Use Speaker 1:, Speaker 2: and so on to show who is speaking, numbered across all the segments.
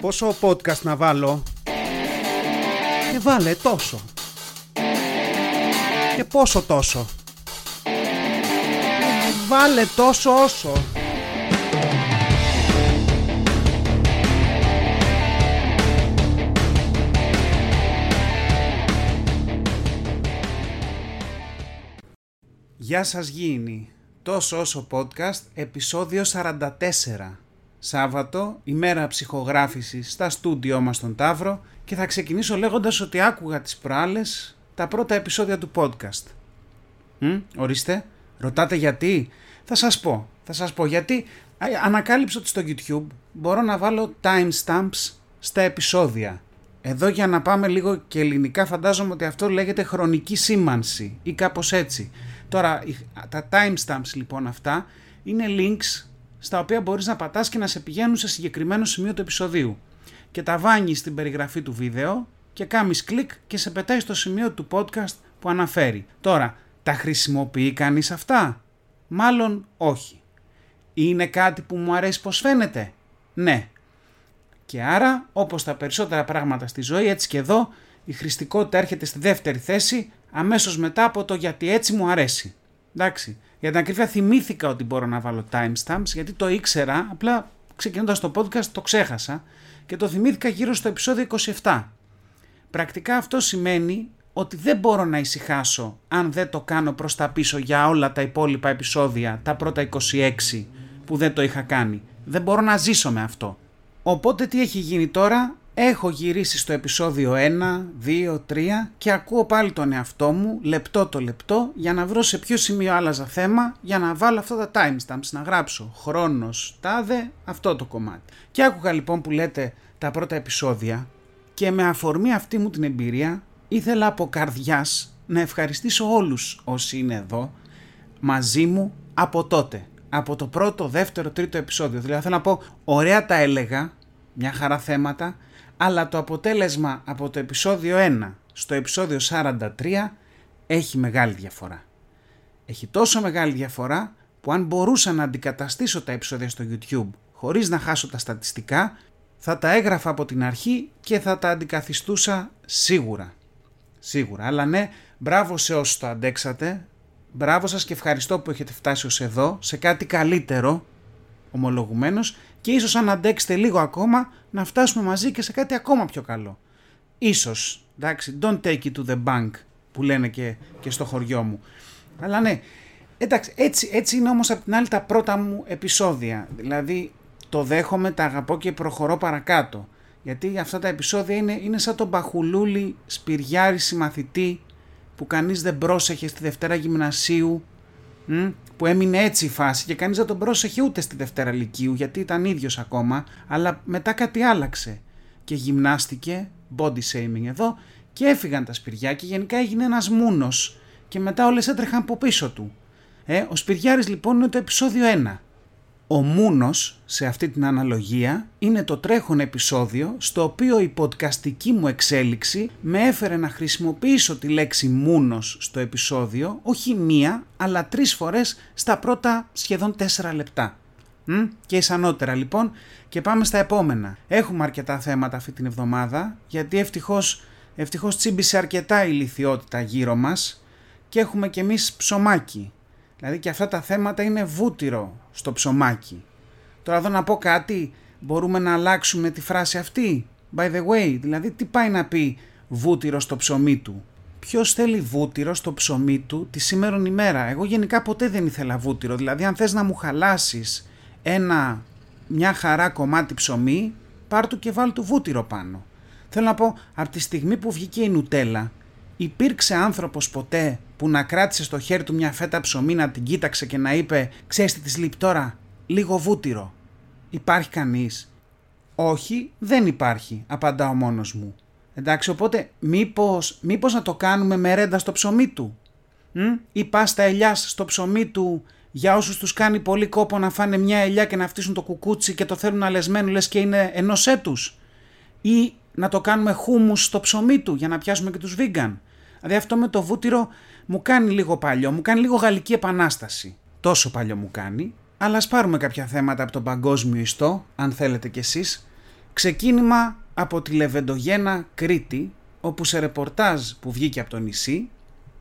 Speaker 1: Πόσο podcast να βάλω; Και βάλε τόσο. Και πόσο τόσο. Βάλε τόσο όσο. Γεια σας Γήινοι. Τόσο όσο podcast, επεισόδιο 44. Σάββατο, ημέρα ψυχογράφησης στα στούντιό μας στον Ταύρο και θα ξεκινήσω λέγοντας ότι άκουγα τις προάλλες τα πρώτα επεισόδια του podcast. Μ, ορίστε, ρωτάτε γιατί. Θα σας πω, θα σας πω γιατί ανακάλυψα ότι στο YouTube μπορώ να βάλω timestamps στα επεισόδια. Εδώ για να πάμε λίγο και ελληνικά φαντάζομαι ότι αυτό λέγεται χρονική σήμανση ή κάπως έτσι. Τώρα τα timestamps λοιπόν αυτά είναι links στα οποία μπορείς να πατάς και να σε πηγαίνουν σε συγκεκριμένο σημείο του επεισοδίου. Και τα βάνεις στην περιγραφή του βίντεο και κάνεις κλικ και σε πετάει στο σημείο του podcast που αναφέρει. Τώρα, τα χρησιμοποιεί κανείς αυτά; Μάλλον όχι. Είναι κάτι που μου αρέσει πως φαίνεται; Ναι. Και άρα, όπως τα περισσότερα πράγματα στη ζωή, έτσι και εδώ, η χρηστικότητα έρχεται στη δεύτερη θέση αμέσως μετά από το γιατί έτσι μου αρέσει. Εντάξει. Για την ακρίβεια θυμήθηκα ότι μπορώ να βάλω timestamps γιατί το ήξερα, απλά ξεκινώντας το podcast το ξέχασα και το θυμήθηκα γύρω στο επεισόδιο 27. Πρακτικά αυτό σημαίνει ότι δεν μπορώ να ησυχάσω αν δεν το κάνω προς τα πίσω για όλα τα υπόλοιπα επεισόδια, τα πρώτα 26 που δεν το είχα κάνει. Δεν μπορώ να ζήσω με αυτό. Οπότε τι έχει γίνει τώρα, Έχω γυρίσει στο επεισόδιο 1, 2, 3 και ακούω πάλι τον εαυτό μου λεπτό το λεπτό για να βρω σε ποιο σημείο άλλαζα θέμα για να βάλω αυτά τα timestamps, να γράψω χρόνος, τάδε, αυτό το κομμάτι. Και άκουγα λοιπόν που λέτε τα πρώτα επεισόδια και με αφορμή αυτή μου την εμπειρία ήθελα από καρδιάς να ευχαριστήσω όλους όσοι είναι εδώ μαζί μου από τότε. Από το πρώτο, δεύτερο, τρίτο επεισόδιο. Δηλαδή θέλω να πω ωραία τα έλεγα, μια χαρά θέματα αλλά το αποτέλεσμα από το επεισόδιο 1 στο επεισόδιο 43 έχει μεγάλη διαφορά. Έχει τόσο μεγάλη διαφορά που αν μπορούσα να αντικαταστήσω τα επεισόδια στο YouTube χωρίς να χάσω τα στατιστικά θα τα έγραφα από την αρχή και θα τα αντικαθιστούσα σίγουρα. Σίγουρα, αλλά ναι, μπράβο σε όσους το αντέξατε, μπράβο σας και ευχαριστώ που έχετε φτάσει ως εδώ, σε κάτι καλύτερο, ομολογουμένως, και ίσως αν αντέξετε λίγο ακόμα να φτάσουμε μαζί και σε κάτι ακόμα πιο καλό. Ίσως, εντάξει, don't take it to the bank που λένε και, και στο χωριό μου. Αλλά ναι, εντάξει, έτσι, έτσι είναι όμως από την άλλη τα πρώτα μου επεισόδια. Δηλαδή το δέχομαι, τα αγαπώ και προχωρώ παρακάτω. Γιατί αυτά τα επεισόδια είναι, είναι σαν τον Μπαχουλούλη σπυριάρη συμμαθητή που κανείς δεν πρόσεχε στη Δευτέρα Γυμνασίου που έμεινε έτσι η φάση και κανείς δεν τον πρόσεχε ούτε στη Δευτέρα Λυκείου γιατί ήταν ίδιος ακόμα, αλλά μετά κάτι άλλαξε. Και γυμνάστηκε, body shaming εδώ, και έφυγαν τα σπηριά και γενικά έγινε ένας μούνος. Και μετά όλες έτρεχαν από πίσω του. Ε, ο Σπυριάρης λοιπόν είναι το επεισόδιο 1 ο Μούνος, σε αυτή την αναλογία, είναι το τρέχον επεισόδιο στο οποίο η podcastική μου εξέλιξη με έφερε να χρησιμοποιήσω τη λέξη Μούνος στο επεισόδιο όχι μία αλλά τρεις φορές στα πρώτα σχεδόν τέσσερα λεπτά. Μ; Και ισανότερα λοιπόν και πάμε στα επόμενα. Έχουμε αρκετά θέματα αυτή την εβδομάδα γιατί ευτυχώς, ευτυχώς τσίμπησε αρκετά η λιθιότητα γύρω μας και έχουμε και εμείς ψωμάκι Δηλαδή και αυτά τα θέματα είναι βούτυρο στο ψωμάκι. Τώρα εδώ να πω κάτι, μπορούμε να αλλάξουμε τη φράση αυτή; By the way, δηλαδή τι πάει να πει βούτυρο στο ψωμί του; Ποιος θέλει βούτυρο στο ψωμί του τη σήμερον ημέρα; Εγώ γενικά ποτέ δεν ήθελα βούτυρο. Δηλαδή αν θες να μου χαλάσεις ένα μια χαρά κομμάτι ψωμί, πάρ του και βάλ του βούτυρο πάνω. Θέλω να πω, από τη στιγμή που βγήκε η νουτέλα, υπήρξε άνθρωπος ποτέ που να κράτησε στο χέρι του μια φέτα ψωμί να την κοίταξε και να είπε «Ξέρεις τι της λείπει τώρα, λίγο βούτυρο». Υπάρχει κανείς; «Όχι, δεν υπάρχει», απαντάω μόνος μου. Εντάξει, οπότε μήπως, μήπως να το κάνουμε με ρέντα στο ψωμί του. Μ; Ή πάστα ελιάς στο ψωμί του για όσους τους κάνει πολύ κόπο να φάνε μια ελιά και να φτύσουν το κουκούτσι και το θέλουν αλεσμένο λες και είναι ενός έτους; Ή να το κάνουμε χούμους στο ψωμί του για να πιάσουμε και τους βίγκαν; Δηλαδή αυτό με το βούτυρο μου κάνει λίγο παλιό, μου κάνει λίγο γαλλική επανάσταση. Τόσο παλιό μου κάνει. Αλλά ας πάρουμε κάποια θέματα από τον παγκόσμιο ιστό, αν θέλετε κι εσείς. Ξεκίνημα από τη Λεβεντογένα Κρήτη, όπου σε ρεπορτάζ που βγήκε από το νησί,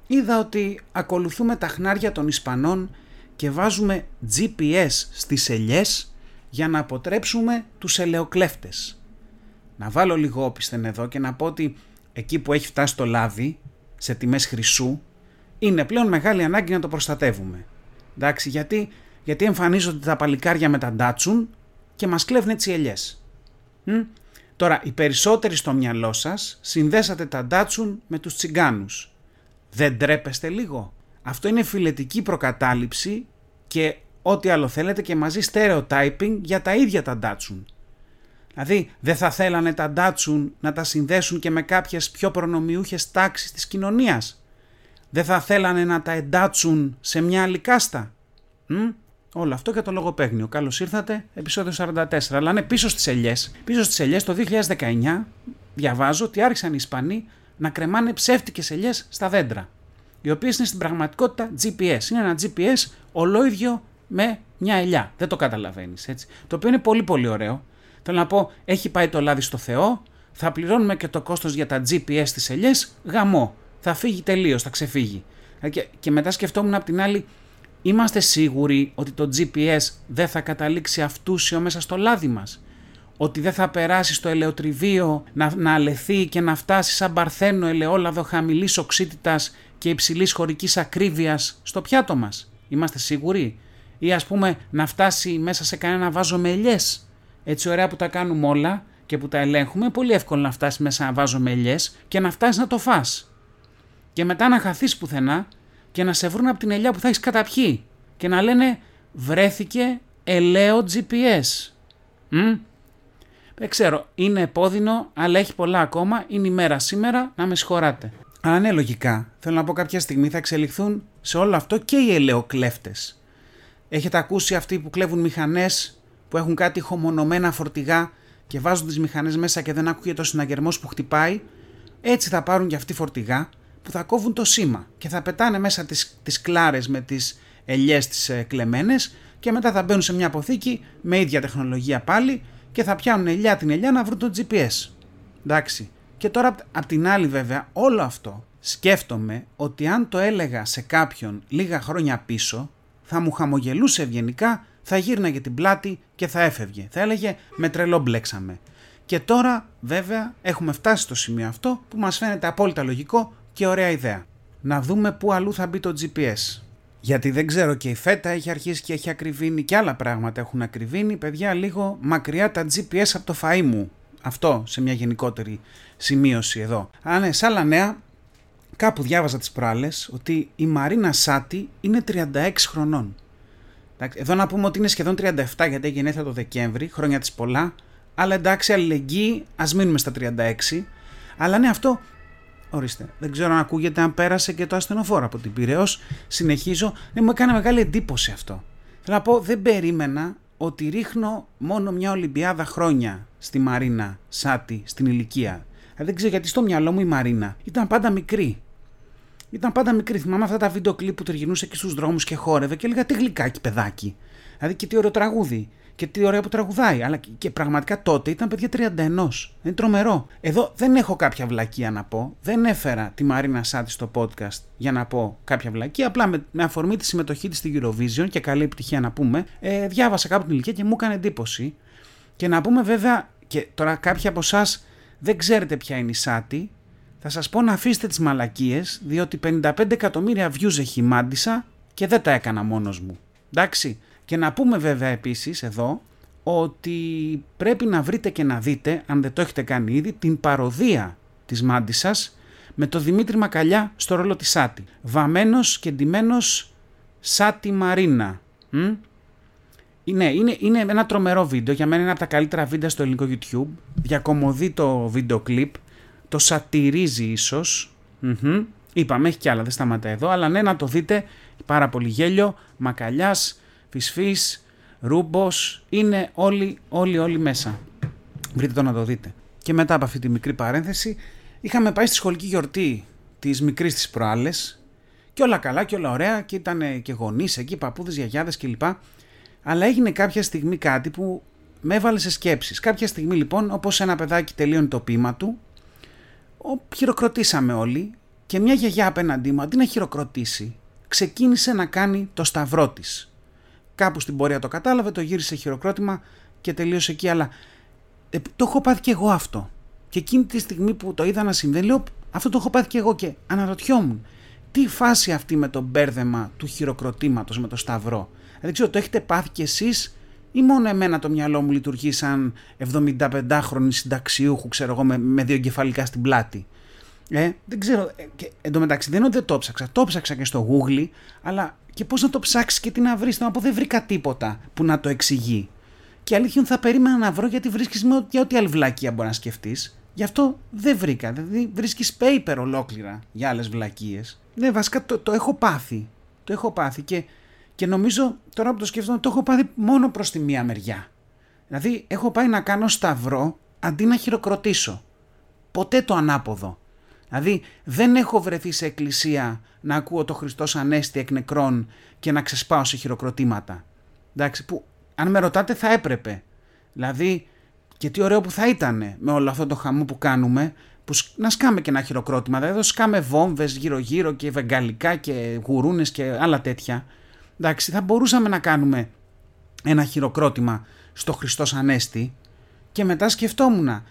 Speaker 1: είδα ότι ακολουθούμε τα χνάρια των Ισπανών και βάζουμε GPS στις ελιές για να αποτρέψουμε τους ελαιοκλέφτες. Να βάλω λίγο όπισθεν εδώ και να πω ότι εκεί που έχει φτάσει το λάδι, σε τιμές χρυσού, είναι πλέον μεγάλη ανάγκη να το προστατεύουμε. Εντάξει, γιατί, γιατί εμφανίζονται τα παλικάρια με τα ντάτσουν και μας κλέβουν έτσι ελιές. Τώρα, οι περισσότεροι στο μυαλό σας συνδέσατε τα ντάτσουν με τους τσιγκάνους. Δεν τρέπεστε λίγο; Αυτό είναι φιλετική προκατάληψη και ό,τι άλλο θέλετε και μαζί stereotyping για τα ίδια τα ντάτσουν. Δηλαδή δεν θα θέλανε τα ντάτσουν να τα συνδέσουν και με κάποιες πιο προνομιούχες τάξεις της κοινωνίας. Δεν θα θέλανε να τα εντάτσουν σε μια άλλη κάστα. Μ; Όλο αυτό για το λογοπαίγνιο. Καλώς ήρθατε, επεισόδιο 44. Αλλά ναι, πίσω στις ελιές. Πίσω στις ελιές το 2019 διαβάζω ότι άρχισαν οι Ισπανοί να κρεμάνε ψεύτικες ελιές στα δέντρα. Οι οποίες είναι στην πραγματικότητα GPS. Είναι ένα GPS ολόιδιο με μια ελιά. Δεν το καταλαβαίνεις έτσι. Το οποίο είναι πολύ πολύ ωραίο. Θέλω να πω, έχει πάει το λάδι στο Θεό, θα πληρώνουμε και το κόστος για τα GPS στις ελιές, γαμό. Θα φύγει τελείως, θα ξεφύγει. Και, και μετά σκεφτόμουν απ' την άλλη, είμαστε σίγουροι ότι το GPS δεν θα καταλήξει αυτούσιο μέσα στο λάδι μας; Ότι δεν θα περάσει στο ελαιοτριβείο να, να αλεθεί και να φτάσει σαν παρθένο ελαιόλαδο χαμηλής οξύτητας και υψηλής χωρικής ακρίβειας στο πιάτο μας; Είμαστε σίγουροι; Ή ας πούμε να φτάσει μέσα σε κανένα βάζο με ελιές; Έτσι ωραία που τα κάνουμε όλα και που τα ελέγχουμε, πολύ εύκολο να φτάσεις μέσα να βάζω με ελιές και να φτάσεις να το φας. Και μετά να χαθείς πουθενά και να σε βρουν από την ελιά που θα έχεις καταπιεί και να λένε βρέθηκε ελαίο GPS. Μ; Δεν ξέρω, είναι επώδυνο, αλλά έχει πολλά ακόμα. Είναι η μέρα σήμερα, να με συγχωράτε. Αλλά ναι, λογικά. Θέλω να πω κάποια στιγμή θα εξελιχθούν σε όλο αυτό και οι ελαιοκλέφτες. Έχετε ακούσει αυτοί που κλέβουν μηχανές που έχουν κάτι χωμονωμένα φορτηγά και βάζουν τις μηχανές μέσα και δεν ακούγεται ο συναγερμός που χτυπάει. Έτσι θα πάρουν και αυτοί φορτηγά που θα κόβουν το σήμα και θα πετάνε μέσα τις, τις κλάρες με τις ελιές τις ε, κλεμμένες και μετά θα μπαίνουν σε μια αποθήκη με ίδια τεχνολογία πάλι και θα πιάνουν ελιά την ελιά να βρουν το GPS. Εντάξει. Και τώρα απ' την άλλη βέβαια όλο αυτό σκέφτομαι ότι αν το έλεγα σε κάποιον λίγα χρόνια πίσω θα μου χαμογελούσε ευγενικά, θα γύρναγε την πλάτη και θα έφευγε. Θα έλεγε με τρελό μπλέξαμε. Και τώρα βέβαια έχουμε φτάσει στο σημείο αυτό που μας φαίνεται απόλυτα λογικό και ωραία ιδέα. Να δούμε πού αλλού θα μπει το GPS. Γιατί δεν ξέρω και η φέτα έχει αρχίσει και έχει ακριβήνει και άλλα πράγματα έχουν ακριβήνει. Παιδιά λίγο μακριά τα GPS από το φαΐ μου. Αυτό σε μια γενικότερη σημείωση εδώ. Αν ναι, σε άλλα νέα, κάπου διάβαζα τις προάλλες ότι η Μαρίνα Σάτι είναι 36 χρονών. Εδώ να πούμε ότι είναι σχεδόν 37 γιατί έγινε το Δεκέμβρη, χρόνια της πολλά. Αλλά εντάξει, αλληλεγγύη, ας μείνουμε στα 36. Αλλά ναι, αυτό Ορίστε. Δεν ξέρω αν ακούγεται αν πέρασε και το ασθενοφόρο από την Πυραιό. Συνεχίζω. Ναι, μου έκανε μεγάλη εντύπωση αυτό. Θέλω να πω, δεν περίμενα ότι ρίχνω μόνο μια Ολυμπιάδα χρόνια στη Μαρίνα Σάτι στην ηλικία. Ε, δεν ξέρω γιατί στο μυαλό μου η Μαρίνα ήταν πάντα μικρή. Ήταν πάντα μικρή. Θυμάμαι αυτά τα βίντεο κλιπ που τριγυρνούσε και στους δρόμους και χόρευε και έλεγα τι γλυκάκι παιδάκι. Δηλαδή και τι ωραίο τραγούδι και τι ωραία που τραγουδάει. Αλλά και πραγματικά τότε ήταν παιδιά 31. Είναι τρομερό. Εδώ δεν έχω κάποια βλακεία να πω. Δεν έφερα τη Μαρίνα Σάτι στο podcast για να πω κάποια βλακεία. Απλά με, με αφορμή τη συμμετοχή της στη Eurovision και καλή επιτυχία να πούμε, ε, διάβασα κάπου την ηλικία και μου έκανε εντύπωση. Και να πούμε βέβαια, και τώρα κάποιοι από εσάς δεν ξέρετε ποια είναι η Σάτι, θα σας πω να αφήσετε τις μαλακίες, διότι 55 εκατομμύρια views έχει μάντισα και δεν τα έκανα μόνος μου. Εντάξει, και να πούμε βέβαια επίσης εδώ ότι πρέπει να βρείτε και να δείτε, αν δεν το έχετε κάνει ήδη, την παροδία της Μάντισσας με το Δημήτρη Μακαλιά στο ρόλο της Σάτι. Βαμμένος και ντυμένος Σάτι Μαρίνα. Ναι, είναι, είναι ένα τρομερό βίντεο, για μένα είναι από τα καλύτερα βίντεο στο ελληνικό YouTube. Διακομωδεί το βίντεο κλιπ, το σατυρίζει ίσως. Είπαμε, έχει κι άλλα, δεν σταματά εδώ, αλλά ναι, να το δείτε, πάρα πολύ γέλιο, μακαλιάς, Φυσφύς, Ρούμπος, είναι όλοι, όλοι, όλοι μέσα. Βρείτε το να το δείτε. Και μετά από αυτή τη μικρή παρένθεση, είχαμε πάει στη σχολική γιορτή της μικρής της προάλλες. Και όλα καλά και όλα ωραία και ήταν και γονείς εκεί, παππούδες, γιαγιάδες κλπ. Αλλά έγινε κάποια στιγμή κάτι που με έβαλε σε σκέψεις. Κάποια στιγμή λοιπόν, όπως ένα παιδάκι τελείωνε το πείμα του, χειροκροτήσαμε όλοι και μια γιαγιά απέναντί μου, αντί να χειροκροτήσει, ξεκίνησε να κάνει το σταυρό της. Κάπου στην πορεία το κατάλαβε, το γύρισε χειροκρότημα και τελείωσε εκεί, αλλά ε, το έχω πάθει και εγώ αυτό. Και εκείνη τη στιγμή που το είδα να συμβαίνει, λέω αυτό το έχω πάθει και εγώ και αναρωτιόμουν τι φάση αυτή με το μπέρδεμα του χειροκροτήματος με το σταυρό; Δεν ξέρω, το έχετε πάθει κι εσείς; Ή μόνο εμένα το μυαλό μου λειτουργεί σαν 75χρονη συνταξιούχου, ξέρω εγώ, με, με δύο κεφαλικά στην πλάτη. Ε, δεν ξέρω. Ε, και, εν τω μεταξύ δεν είναι ότι δεν το ψάξα. Το ψάξα και στο Google, αλλά και πώς να το ψάξεις και τι να βρεις. Να πω δεν βρήκα τίποτα που να το εξηγεί. Και αλήθεια θα περίμενα να βρω γιατί βρίσκεις για ό,τι άλλη βλακία μπορεί να σκεφτείς. Γι' αυτό δεν βρήκα. Δηλαδή βρίσκεις paper ολόκληρα για άλλες βλακίε. Ναι, βασικά το, το έχω πάθει. Το έχω πάθει και, και νομίζω τώρα που το σκέφτομαι το έχω πάθει μόνο προς τη μία μεριά. Δηλαδή έχω πάει να κάνω σταυρό αντί να χειροκροτήσω. Ποτέ το ανάποδο. Δηλαδή δεν έχω βρεθεί σε εκκλησία να ακούω το Χριστός Ανέστη εκ νεκρών και να ξεσπάω σε χειροκροτήματα. Εντάξει, που αν με ρωτάτε θα έπρεπε. Δηλαδή και τι ωραίο που θα ήταν με όλο αυτό το χαμό που κάνουμε που να σκάμε και ένα χειροκρότημα. Δηλαδή εδώ σκάμε βόμβες γύρω γύρω και βεγγαλικά και γουρούνες και άλλα τέτοια. Εντάξει, θα μπορούσαμε να κάνουμε ένα χειροκρότημα στο Χριστός Ανέστη και μετά σκεφτόμουν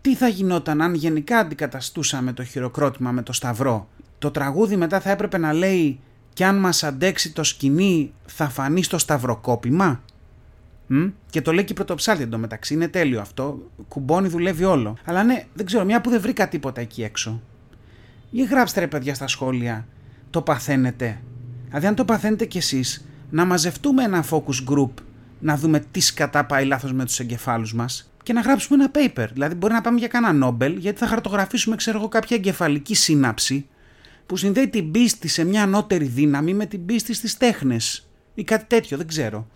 Speaker 1: τι θα γινόταν αν γενικά αντικαταστούσαμε το χειροκρότημα με το σταυρό. Το τραγούδι μετά θα έπρεπε να λέει «Κι αν μας αντέξει το σκηνή θα φανεί στο σταυροκόπημα». Μ; Και το λέει και η πρωτοψάλτη εντωμεταξύ. Είναι τέλειο αυτό. Κουμπώνει, δουλεύει όλο. Αλλά ναι, δεν ξέρω, μια που δεν βρήκα τίποτα εκεί έξω. Ή γράψτε ρε παιδιά στα σχόλια. Το παθαίνετε. Δηλαδή, αν το παθαίνετε κι εσείς, να μαζευτούμε ένα focus group να δούμε τι σκατά πάει λάθος με τους εγκεφάλους μας και να γράψουμε ένα paper. Δηλαδή, μπορεί να πάμε για κανένα Νόμπελ, γιατί θα χαρτογραφήσουμε, ξέρω εγώ, κάποια εγκεφαλική σύναψη που συνδέει την πίστη σε μια ανώτερη δύναμη με την πίστη στις τέχνες. Ή κάτι τέτοιο, δεν ξέρω.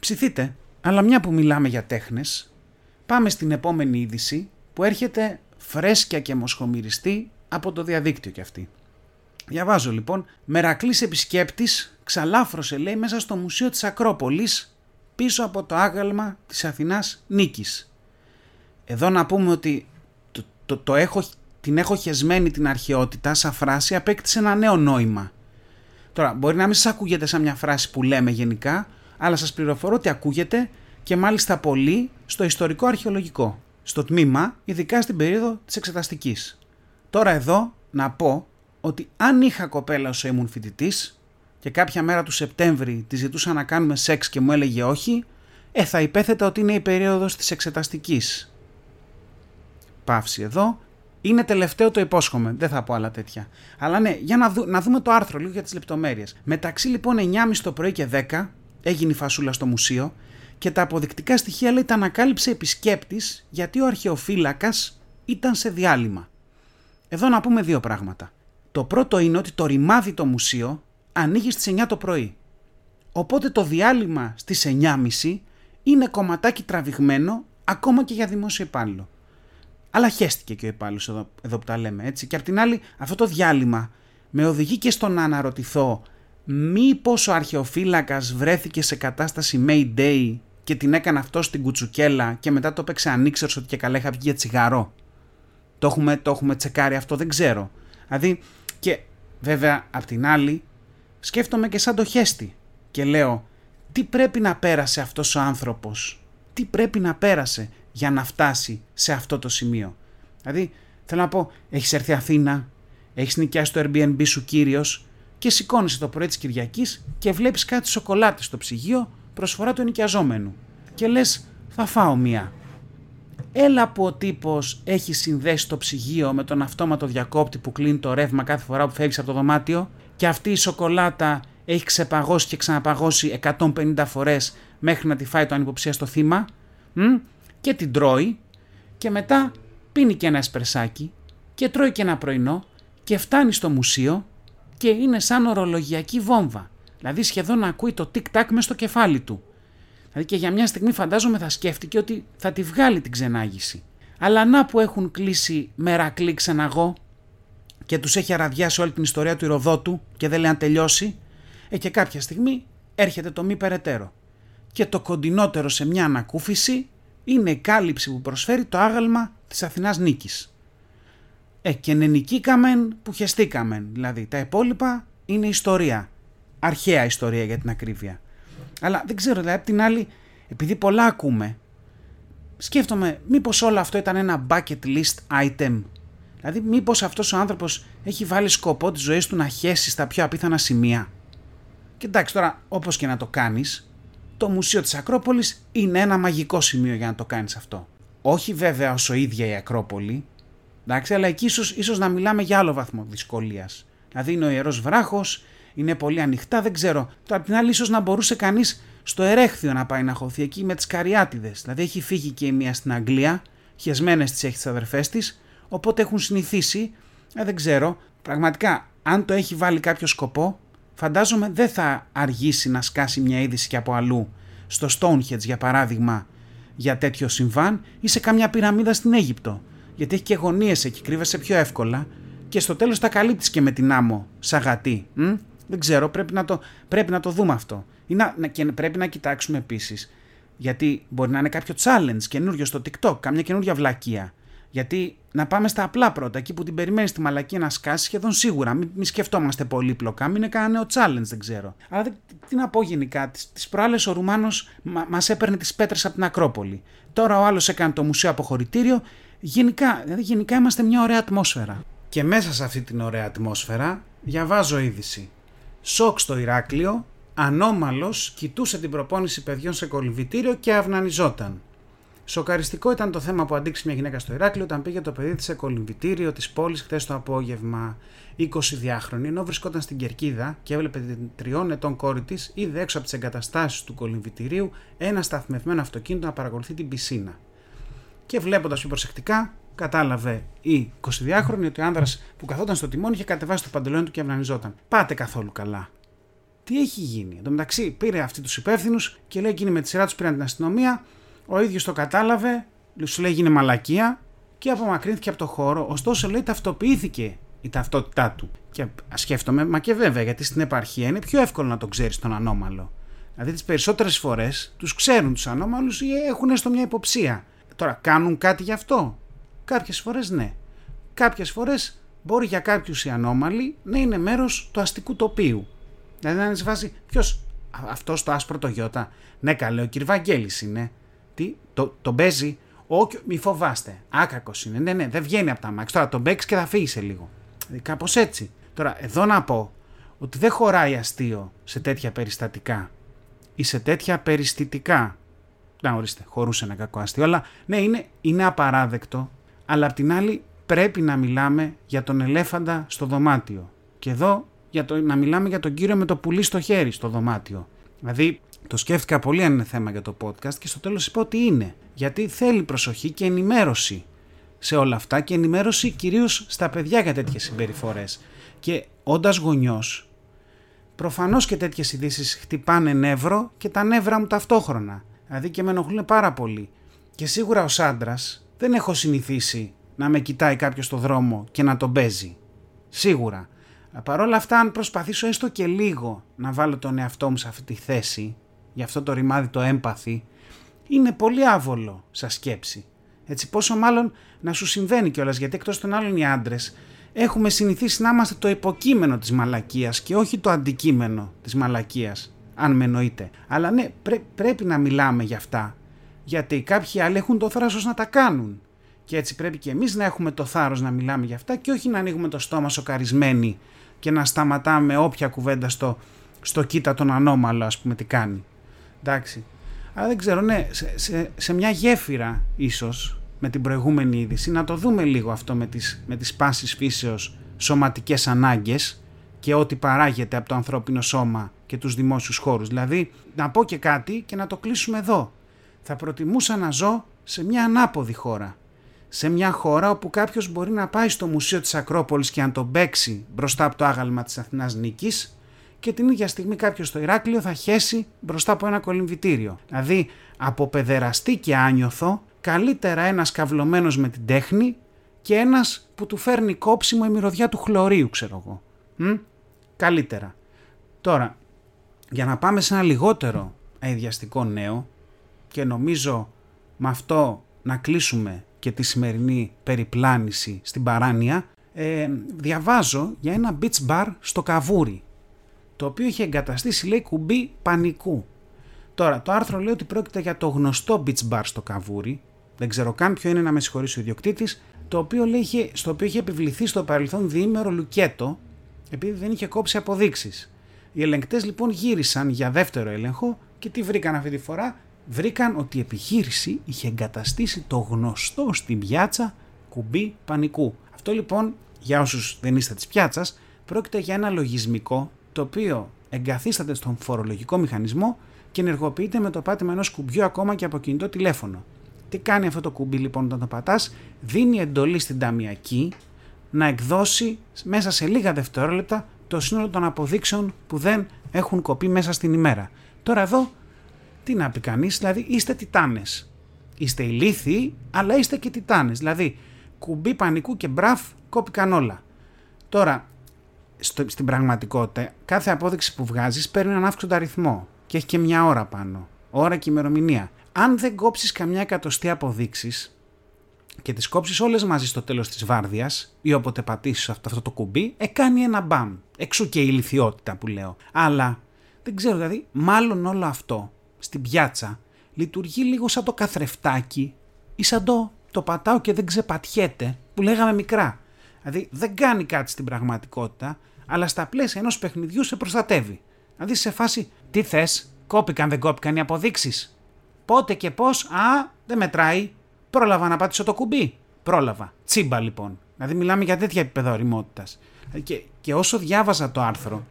Speaker 1: Ψηθείτε. Αλλά μια που μιλάμε για τέχνες, πάμε στην επόμενη είδηση που έρχεται φρέσκια και μοσχομυριστή από το διαδίκτυο κι αυτή. Διαβάζω λοιπόν, Μερακλής επισκέπτης ξαλάφρωσε λέει μέσα στο Μουσείο της Ακρόπολης πίσω από το άγαλμα της Αθηνάς Νίκης. Εδώ να πούμε ότι το, το, το έχω, την έχω χεσμένη την αρχαιότητα σαν φράση απέκτησε ένα νέο νόημα. Τώρα μπορεί να μην σας ακούγεται σαν μια φράση που λέμε γενικά, αλλά σας πληροφορώ ότι ακούγεται και μάλιστα πολύ στο ιστορικό αρχαιολογικό, στο τμήμα, ειδικά στην περίοδο της εξεταστικής. Τώρα εδώ να πω ότι αν είχα κοπέλα όσο ήμουν φοιτητής και κάποια μέρα του Σεπτέμβρη τη ζητούσα να κάνουμε σεξ και μου έλεγε όχι, ε, θα υπέθετα ότι είναι η περίοδος της εξεταστικής. Παύση εδώ. Είναι τελευταίο το υπόσχομαι, δεν θα πω άλλα τέτοια. Αλλά ναι, για να, να δούμε το άρθρο λίγο για τις λεπτομέρειες. Μεταξύ λοιπόν 9.30 το πρωί και 10 έγινε η φασούλα στο μουσείο και τα αποδεικτικά στοιχεία λέει τα ανακάλυψε επισκέπτης γιατί ο αρχαιοφύλακας ήταν σε διάλειμμα. Εδώ να πούμε δύο πράγματα. Το πρώτο είναι ότι το ρημάδι το μουσείο ανοίγει στις 9 το πρωί. Οπότε το διάλειμμα στις 9.30 είναι κομματάκι τραβηγμένο ακόμα και για δημόσιο υπάλληλο. Αλλά χέστηκε και ο υπάλληλος εδώ, εδώ που τα λέμε έτσι. Και απ' την άλλη αυτό το διάλειμμα με οδηγεί και στο να αναρωτηθώ μήπως ο αρχαιοφύλακας βρέθηκε σε κατάσταση Mayday και την έκανε αυτό στην κουτσουκέλα και μετά το έπαιξε ανήξερος ότι και καλά είχα βγει για τσιγαρό. Το έχουμε, το έχουμε τσεκάρει αυτό, δεν ξέρω. Δηλαδή, και βέβαια απ' την άλλη σκέφτομαι και σαν το χέστη και λέω τι πρέπει να πέρασε αυτός ο άνθρωπος, τι πρέπει να πέρασε για να φτάσει σε αυτό το σημείο; Δηλαδή, θέλω να πω, έχεις έρθει Αθήνα, έχεις νοικιάσει το Airbnb σου κύριος και σηκώνεσαι το πρωί της Κυριακής και βλέπεις κάτι σοκολάτε στο ψυγείο προσφορά του ενοικιαζόμενου. Και λες, θα φάω μία. Έλα που ο τύπος έχει συνδέσει το ψυγείο με τον αυτόματο διακόπτη που κλείνει το ρεύμα κάθε φορά που φεύγεις από το δωμάτιο και αυτή η σοκολάτα έχει ξεπαγώσει και ξαναπαγώσει 150 φορές μέχρι να τη φάει το ανυποψία θύμα μ; και την τρώει και μετά πίνει και ένα εσπρεσάκι και τρώει και ένα πρωινό και φτάνει στο μουσείο και είναι σαν ορολογιακή βόμβα. Δηλαδή σχεδόν να ακούει το τικ-τακ μες στο κεφάλι του. Δηλαδή και για μια στιγμή φαντάζομαι θα σκέφτηκε ότι θα τη βγάλει την ξενάγηση. Αλλά να που έχουν κλείσει μερακλή ξεναγό και τους έχει αραδιάσει όλη την ιστορία του Ηροδότου και δεν λέει να τελειώσει, ε και κάποια στιγμή έρχεται το μη περαιτέρω. και το κοντινότερο σε μια ανακούφιση είναι η κάλυψη που προσφέρει το άγαλμα της Αθηνάς νίκης. Ε, και νικήκαμεν που χεστήκαμεν, δηλαδή τα υπόλοιπα είναι ιστορία. Αρχαία ιστορία για την ακρίβεια. Αλλά δεν ξέρω, δηλαδή απ' την άλλη, επειδή πολλά ακούμε, σκέφτομαι μήπως όλο αυτό ήταν ένα bucket list item. Δηλαδή μήπως αυτός ο άνθρωπος έχει βάλει σκοπό της ζωής του να χέσει στα πιο απίθανα σημεία. Και εντάξει τώρα όπως και να το κάνεις, το Μουσείο της Ακρόπολης είναι ένα μαγικό σημείο για να το κάνεις αυτό. Όχι βέβαια όσο ίδια η Ακρόπολη, εντάξει, αλλά εκεί ίσως, ίσως να μιλάμε για άλλο βαθμό δυσκολίας. Δηλαδή είναι ο Ιερός Βράχος, είναι πολύ ανοιχτά, δεν ξέρω. Τώρα απ' την άλλη ίσως να μπορούσε κανείς στο Ερέχθιο να πάει να χωθεί εκεί με τις Καριάτιδες. Δηλαδή έχει φύγει και η μία στην Αγγλία, χεσμένες τις έχει τις αδερφές της, οπότε έχουν συνηθίσει, ε, δεν ξέρω, πραγματικά αν το έχει βάλει κάποιο σκοπό, φαντάζομαι δεν θα αργήσει να σκάσει μια είδηση και από αλλού. Στο Stonehenge για παράδειγμα για τέτοιο συμβάν ή σε κάμια πυραμίδα στην Αίγυπτο. Γιατί έχει και γωνίες εκεί, κρύβεσαι πιο εύκολα και στο τέλος τα καλύπτεις και με την άμμο σαγατή. Μ; Δεν ξέρω, πρέπει να το, πρέπει να το δούμε αυτό. Ή να, και πρέπει να κοιτάξουμε επίσης, γιατί μπορεί να είναι κάποιο challenge καινούριο στο TikTok, κάμια καινούρια βλακεία. Γιατί να πάμε στα απλά πρώτα, εκεί που την περιμένεις τη μαλακία να σκάσει σχεδόν σίγουρα. Μην, μη σκεφτόμαστε πολύπλοκα, μην είναι κανένα νέο challenge, δεν ξέρω. Αλλά τι να πω γενικά, τις προάλλες ο Ρουμάνος μας έπαιρνε τις πέτρες από την Ακρόπολη. Τώρα ο άλλος έκανε το μουσείο αποχωρητήριο. Γενικά, δηλαδή γενικά είμαστε μια ωραία ατμόσφαιρα. Και μέσα σε αυτή την ωραία ατμόσφαιρα διαβάζω είδηση. Σοκ στο Ηράκλειο, ανώμαλος κοιτούσε την προπόνηση παιδιών σε κολυμβητήριο και αυνανιζόταν. Σοκαριστικό ήταν το θέμα που αντίξει μια γυναίκα στο Ηράκλειο όταν πήγε το παιδί της σε κολυμβητήριο της πόλης χθες το απόγευμα. 20 διάχρονη, ενώ βρισκόταν στην κερκίδα και έβλεπε την τριών ετών κόρη της, είδε έξω από τις εγκαταστάσεις του κολυμβητηρίου ένα σταθμευμένο αυτοκίνητο να παρακολουθεί την πισίνα. Και βλέποντας πιο προσεκτικά, κατάλαβε η 22χρονη ότι ο άνδρας που καθόταν στο τιμόνι είχε κατεβάσει το παντελόνι του και αυνανιζόταν. Πάτε καθόλου καλά. Τι έχει γίνει; Εν τω μεταξύ πήρε αυτοί τους υπεύθυνους και λέει εκείνοι με τη σειρά τους πήραν την αστυνομία, ο ίδιος το κατάλαβε, σου λέει γίνει μαλακία και απομακρύνθηκε από το χώρο. Ωστόσο λέει ταυτοποιήθηκε η ταυτότητά του. Και σκέφτομαι, μα και βέβαια γιατί στην επαρχία είναι πιο εύκολο να τον ξέρεις τον ανώμαλο. Δηλαδή τις περισσότερες φορές τους ξέρουν τους ανώμαλους ή έχουν έστω μια υποψία. Τώρα κάνουν κάτι γι' αυτό; Κάποιες φορές ναι. Κάποιες φορές μπορεί για κάποιους οι ανώμαλοι να είναι μέρος του αστικού τοπίου. Δηλαδή να είναι σε φάση, ποιος αυτός το άσπρο το γιώτα. Ναι, καλέ, ο κ. είναι. Τι, το, το παίζει. Όχι, μη φοβάστε. Άκακος είναι. Ναι, ναι, δεν βγαίνει από τα μάξι. Τώρα τον παίξεις και θα φύγεις σε λίγο. Δηλαδή, Κάπως έτσι. Τώρα, εδώ να πω ότι δεν χωράει αστείο σε τέτοια περιστατικά ή σε τέτοια περιστητικά. Να ορίστε, χωρούσε ένα κακό αστείο, αλλά ναι, είναι, είναι απαράδεκτο, αλλά απ' την άλλη πρέπει να μιλάμε για τον ελέφαντα στο δωμάτιο. Και εδώ για το, να μιλάμε για τον κύριο με το πουλί στο χέρι στο δωμάτιο. Δηλαδή, το σκέφτηκα πολύ αν είναι θέμα για το podcast και στο τέλος είπα ότι είναι. Γιατί θέλει προσοχή και ενημέρωση σε όλα αυτά και ενημέρωση κυρίως στα παιδιά για τέτοιες συμπεριφορές. Και όντας γονιός, προφανώς και τέτοιες ειδήσεις χτυπάνε νεύρο και τα νεύρα μου ταυτόχρονα. Δηλαδή και με ενοχλούν πάρα πολύ. Και σίγουρα ως άντρα δεν έχω συνηθίσει να με κοιτάει κάποιος στο δρόμο και να τον παίζει. Σίγουρα. Παρ' όλα αυτά, αν προσπαθήσω έστω και λίγο να βάλω τον εαυτό μου σε αυτή τη θέση, για αυτό το ρημάδι το έμπαθη, είναι πολύ άβολο σαν σκέψη. Έτσι, πόσο μάλλον να σου συμβαίνει κιόλας, γιατί εκτός των άλλων οι άντρες έχουμε συνηθίσει να είμαστε το υποκείμενο της μαλακίας και όχι το αντικείμενο της μαλακίας, αν με εννοείτε. Αλλά ναι, πρέπει να μιλάμε για αυτά, γιατί κάποιοι άλλοι έχουν το θράσος να τα κάνουν. Και έτσι πρέπει και εμείς να έχουμε το θάρρος να μιλάμε για αυτά και όχι να ανοίγουμε το στόμα σοκαρισμένοι και να σταματάμε όποια κουβέντα στο, στο κοίτα τον ανώμαλο ας πούμε τι κάνει. Εντάξει. Αλλά δεν ξέρω, ναι, σε, σε, μια γέφυρα ίσως με την προηγούμενη είδηση να το δούμε λίγο αυτό με τις, με τις πάσης φύσεως σωματικές ανάγκες και ό,τι παράγεται από το ανθρώπινο σώμα και τους δημόσιους χώρους. Δηλαδή να πω και κάτι και να το κλείσουμε εδώ. Θα προτιμούσα να ζω σε μια ανάποδη χώρα σε μια χώρα όπου κάποιος μπορεί να πάει στο Μουσείο της Ακρόπολης και να τον παίξει μπροστά από το άγαλμα της Αθηνάς Νίκης και την ίδια στιγμή κάποιος στο Ηράκλειο θα χέσει μπροστά από ένα κολυμβητήριο. Δηλαδή από παιδεραστή και άνιωθο καλύτερα ένας καυλωμένος με την τέχνη και ένας που του φέρνει κόψιμο η μυρωδιά του χλωρίου ξέρω εγώ. Μ; Καλύτερα. Τώρα, για να πάμε σε ένα λιγότερο αειδιαστικό νέο και νομίζω με αυτό να κλείσουμε και τη σημερινή περιπλάνηση στην παράνοια ε, διαβάζω για ένα beach bar στο Καβούρι το οποίο είχε εγκαταστήσει λέει κουμπί πανικού. Τώρα το άρθρο λέει ότι πρόκειται για το γνωστό beach bar στο Καβούρι δεν ξέρω καν ποιο είναι να με συγχωρήσει ο ιδιοκτήτης, το οποίο λέει, στο οποίο είχε επιβληθεί στο παρελθόν διήμερο λουκέτο επειδή δεν είχε κόψει αποδείξεις. Οι ελεγκτές λοιπόν γύρισαν για δεύτερο έλεγχο και τι βρήκαν αυτή τη φορά. Βρήκαν ότι η επιχείρηση είχε εγκαταστήσει το γνωστό στην πιάτσα κουμπί πανικού. Αυτό λοιπόν, για όσους δεν είστε της πιάτσας, πρόκειται για ένα λογισμικό το οποίο εγκαθίσταται στον φορολογικό μηχανισμό και ενεργοποιείται με το πάτημα ενός κουμπιού ακόμα και από κινητό τηλέφωνο. Τι κάνει αυτό το κουμπί λοιπόν όταν το πατάς, δίνει εντολή στην ταμιακή να εκδώσει μέσα σε λίγα δευτερόλεπτα το σύνολο των αποδείξεων που δεν έχουν κοπεί μέσα στην ημέρα. Τώρα εδώ, τι να πει κανείς, δηλαδή είστε τιτάνες. Είστε ηλίθιοι, αλλά είστε και τιτάνες. Δηλαδή, κουμπί πανικού και μπραφ κόπηκαν όλα. Τώρα, στο, στην πραγματικότητα, κάθε απόδειξη που βγάζεις παίρνει έναν αύξοντα αριθμό και έχει και μια ώρα πάνω. Ώρα και ημερομηνία. Αν δεν κόψεις καμιά εκατοστή αποδείξεις και τις κόψεις όλες μαζί στο τέλος της βάρδιας ή όποτε πατήσεις αυτό, αυτό το κουμπί, ε, κάνει ένα μπαμ. Εξού και η ηλικιότητα που λέω. Αλλά δεν ξέρω, δηλαδή, μάλλον όλο αυτό στην πιάτσα λειτουργεί λίγο σαν το καθρεφτάκι ή σαν το, το πατάω και δεν ξεπατιέται που λέγαμε μικρά. Δηλαδή δεν κάνει κάτι στην πραγματικότητα, αλλά στα πλαίσια ενός παιχνιδιού σε προστατεύει. Δηλαδή σε φάση, τι θες, κόπηκαν δεν κόπηκαν οι αποδείξεις. Πότε και πώς, α, δεν μετράει, Πρόλαβα να πάτησω το κουμπί. Πρόλαβα. Τσίμπα λοιπόν. Δηλαδή μιλάμε για τέτοια επίπεδα οριμότητας. Και, και όσο διάβαζα το άρθρο,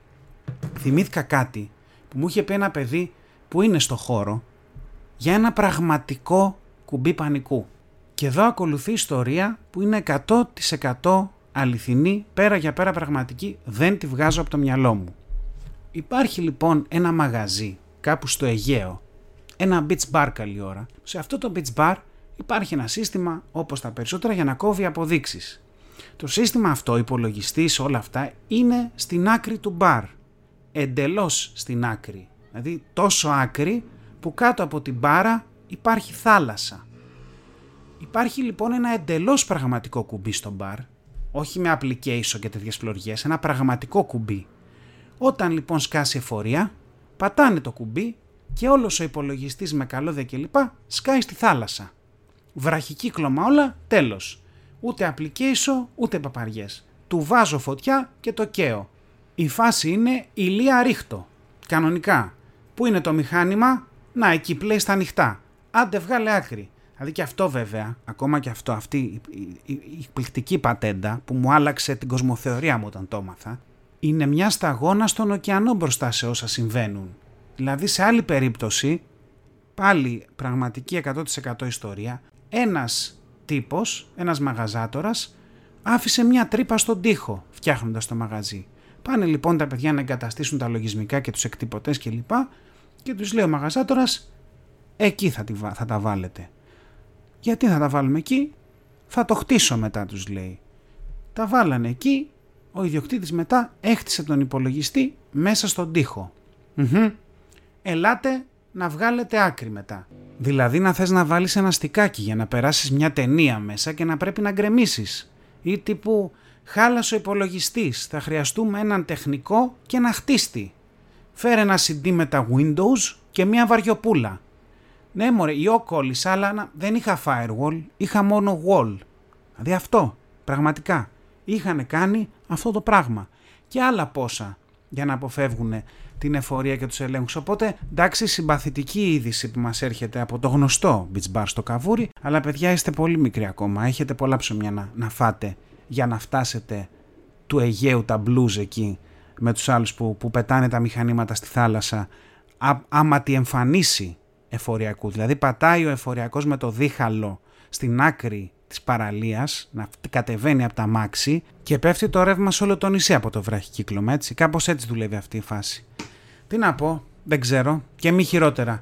Speaker 1: θυμήθηκα κάτι που μου είχε πει ένα παιδί που είναι στο χώρο για ένα πραγματικό κουμπί πανικού. Και εδώ ακολουθεί ιστορία που είναι 100% αληθινή, πέρα για πέρα πραγματική, δεν τη βγάζω από το μυαλό μου. Υπάρχει λοιπόν ένα μαγαζί κάπου στο Αιγαίο, ένα beach bar καλή ώρα. Σε αυτό το beach bar υπάρχει ένα σύστημα όπως τα περισσότερα για να κόβει αποδείξεις. Το σύστημα αυτό, υπολογιστής όλα αυτά, είναι στην άκρη του μπαρ. Εντελώς στην άκρη. Δηλαδή τόσο άκρη που κάτω από την μπάρα υπάρχει θάλασσα. Υπάρχει λοιπόν ένα εντελώς πραγματικό κουμπί στο μπαρ, όχι με application και τέτοιες φλωριές, ένα πραγματικό κουμπί. Όταν λοιπόν σκάσει εφορία, πατάνε το κουμπί και όλος ο υπολογιστής με καλώδια κλπ. σκάει στη θάλασσα βραχικύκλωμα όλα, τέλος. Ούτε application, ούτε παπαριές. Του βάζω φωτιά και το καίω. Η φάση είναι ηλία ρίχτο. Κανονικά. Πού είναι το μηχάνημα; Να, εκεί πλέει στα ανοιχτά. Άντε βγάλε άκρη. Δηλαδή και αυτό βέβαια, ακόμα και αυτό, αυτή η, η, η εκπληκτική πατέντα που μου άλλαξε την κοσμοθεωρία μου όταν το έμαθα, είναι μια σταγόνα στον ωκεανό μπροστά σε όσα συμβαίνουν. Δηλαδή σε άλλη περίπτωση, πάλι πραγματική 100% ιστορία, ένας τύπος, ένας μαγαζάτορας, άφησε μια τρύπα στον τοίχο φτιάχνοντας το μαγαζί. Πάνε λοιπόν τα παιδιά να εγκαταστήσουν τα λογισμικά και τους εκτυπωτές κλπ. Και, και τους λέει ο μαγαζάτορας, εκεί θα, θα τα βάλετε. Γιατί θα τα βάλουμε εκεί, θα το χτίσω μετά τους λέει. Τα βάλανε εκεί, ο ιδιοκτήτης μετά έχτισε τον υπολογιστή μέσα στον τοίχο. Ελάτε να βγάλετε άκρη μετά. Δηλαδή να θες να βάλεις ένα στικάκι για να περάσεις μια ταινία μέσα και να πρέπει να γκρεμίσεις. Ή τύπου χάλασε ο υπολογιστής, θα χρειαστούμε έναν τεχνικό και ένα χτίστη. Φέρε ένα CD με τα Windows και μια βαριοπούλα. Ναι μωρέ, η κόλλησα αλλά δεν είχα firewall, είχα μόνο wall. Δηλαδή αυτό, πραγματικά. Είχαν κάνει αυτό το πράγμα. Και άλλα πόσα για να αποφεύγουν την εφορία και τους ελέγχους. Οπότε, εντάξει, συμπαθητική είδηση που μας έρχεται από το γνωστό beach bar στο Καβούρι, αλλά παιδιά είστε πολύ μικροί ακόμα, έχετε πολλά ψωμιά να, να φάτε για να φτάσετε του Αιγαίου τα blues εκεί με τους άλλους που, που πετάνε τα μηχανήματα στη θάλασσα α, άμα τη εμφανίσει εφοριακού. Δηλαδή πατάει ο εφοριακός με το δίχαλο στην άκρη της παραλίας, να κατεβαίνει από τα μάξι και πέφτει το ρεύμα σε όλο το νησί από το βραχικύκλωμα, έτσι. Κάπως έτσι δουλεύει αυτή η φάση. Τι να πω, δεν ξέρω και μη χειρότερα.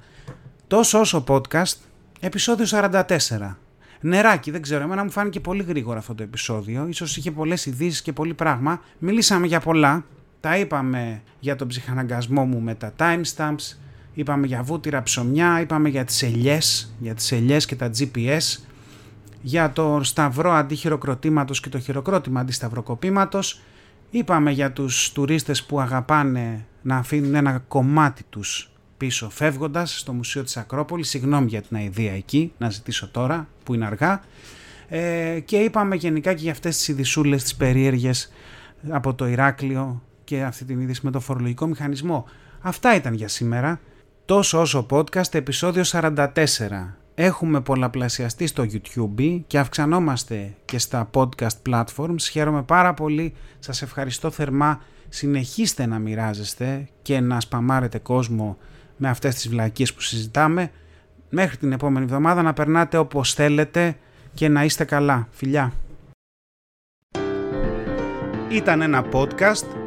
Speaker 1: Τόσο όσο podcast, επεισόδιο 44. Νεράκι, δεν ξέρω, εμένα μου φάνηκε πολύ γρήγορα αυτό το επεισόδιο, ίσως είχε πολλές ειδήσεις και πολύ πράγμα. Μιλήσαμε για πολλά, τα είπαμε για τον ψυχαναγκασμό μου με τα timestamps, είπαμε για βούτυρα ψωμιά, είπαμε για τις ελιές, για τις ελιές και τα GPS, για το σταυρό αντί χειροκροτήματος και το χειροκρότημα αντί σταυροκοπήματος, είπαμε για τους τουρίστες που αγαπάνε να αφήνουν ένα κομμάτι τους πίσω φεύγοντας στο Μουσείο της Ακρόπολης, συγγνώμη για την αηδία εκεί, να ζητήσω τώρα που είναι αργά, ε, και είπαμε γενικά και για αυτές τις ειδισούλες τις περίεργες από το Ηράκλειο και αυτή την είδηση με το φορολογικό μηχανισμό. Αυτά ήταν για σήμερα. Τόσο όσο podcast, επεισόδιο 44. Έχουμε πολλαπλασιαστεί στο YouTube και αυξανόμαστε και στα podcast platforms. Χαίρομαι πάρα πολύ. Σας ευχαριστώ θερμά. Συνεχίστε να μοιράζεστε και να σπαμάρετε κόσμο με αυτές τις βλακίες που συζητάμε. Μέχρι την επόμενη εβδομάδα να περνάτε όπως θέλετε και να είστε καλά. Φιλιά! Ήταν ένα podcast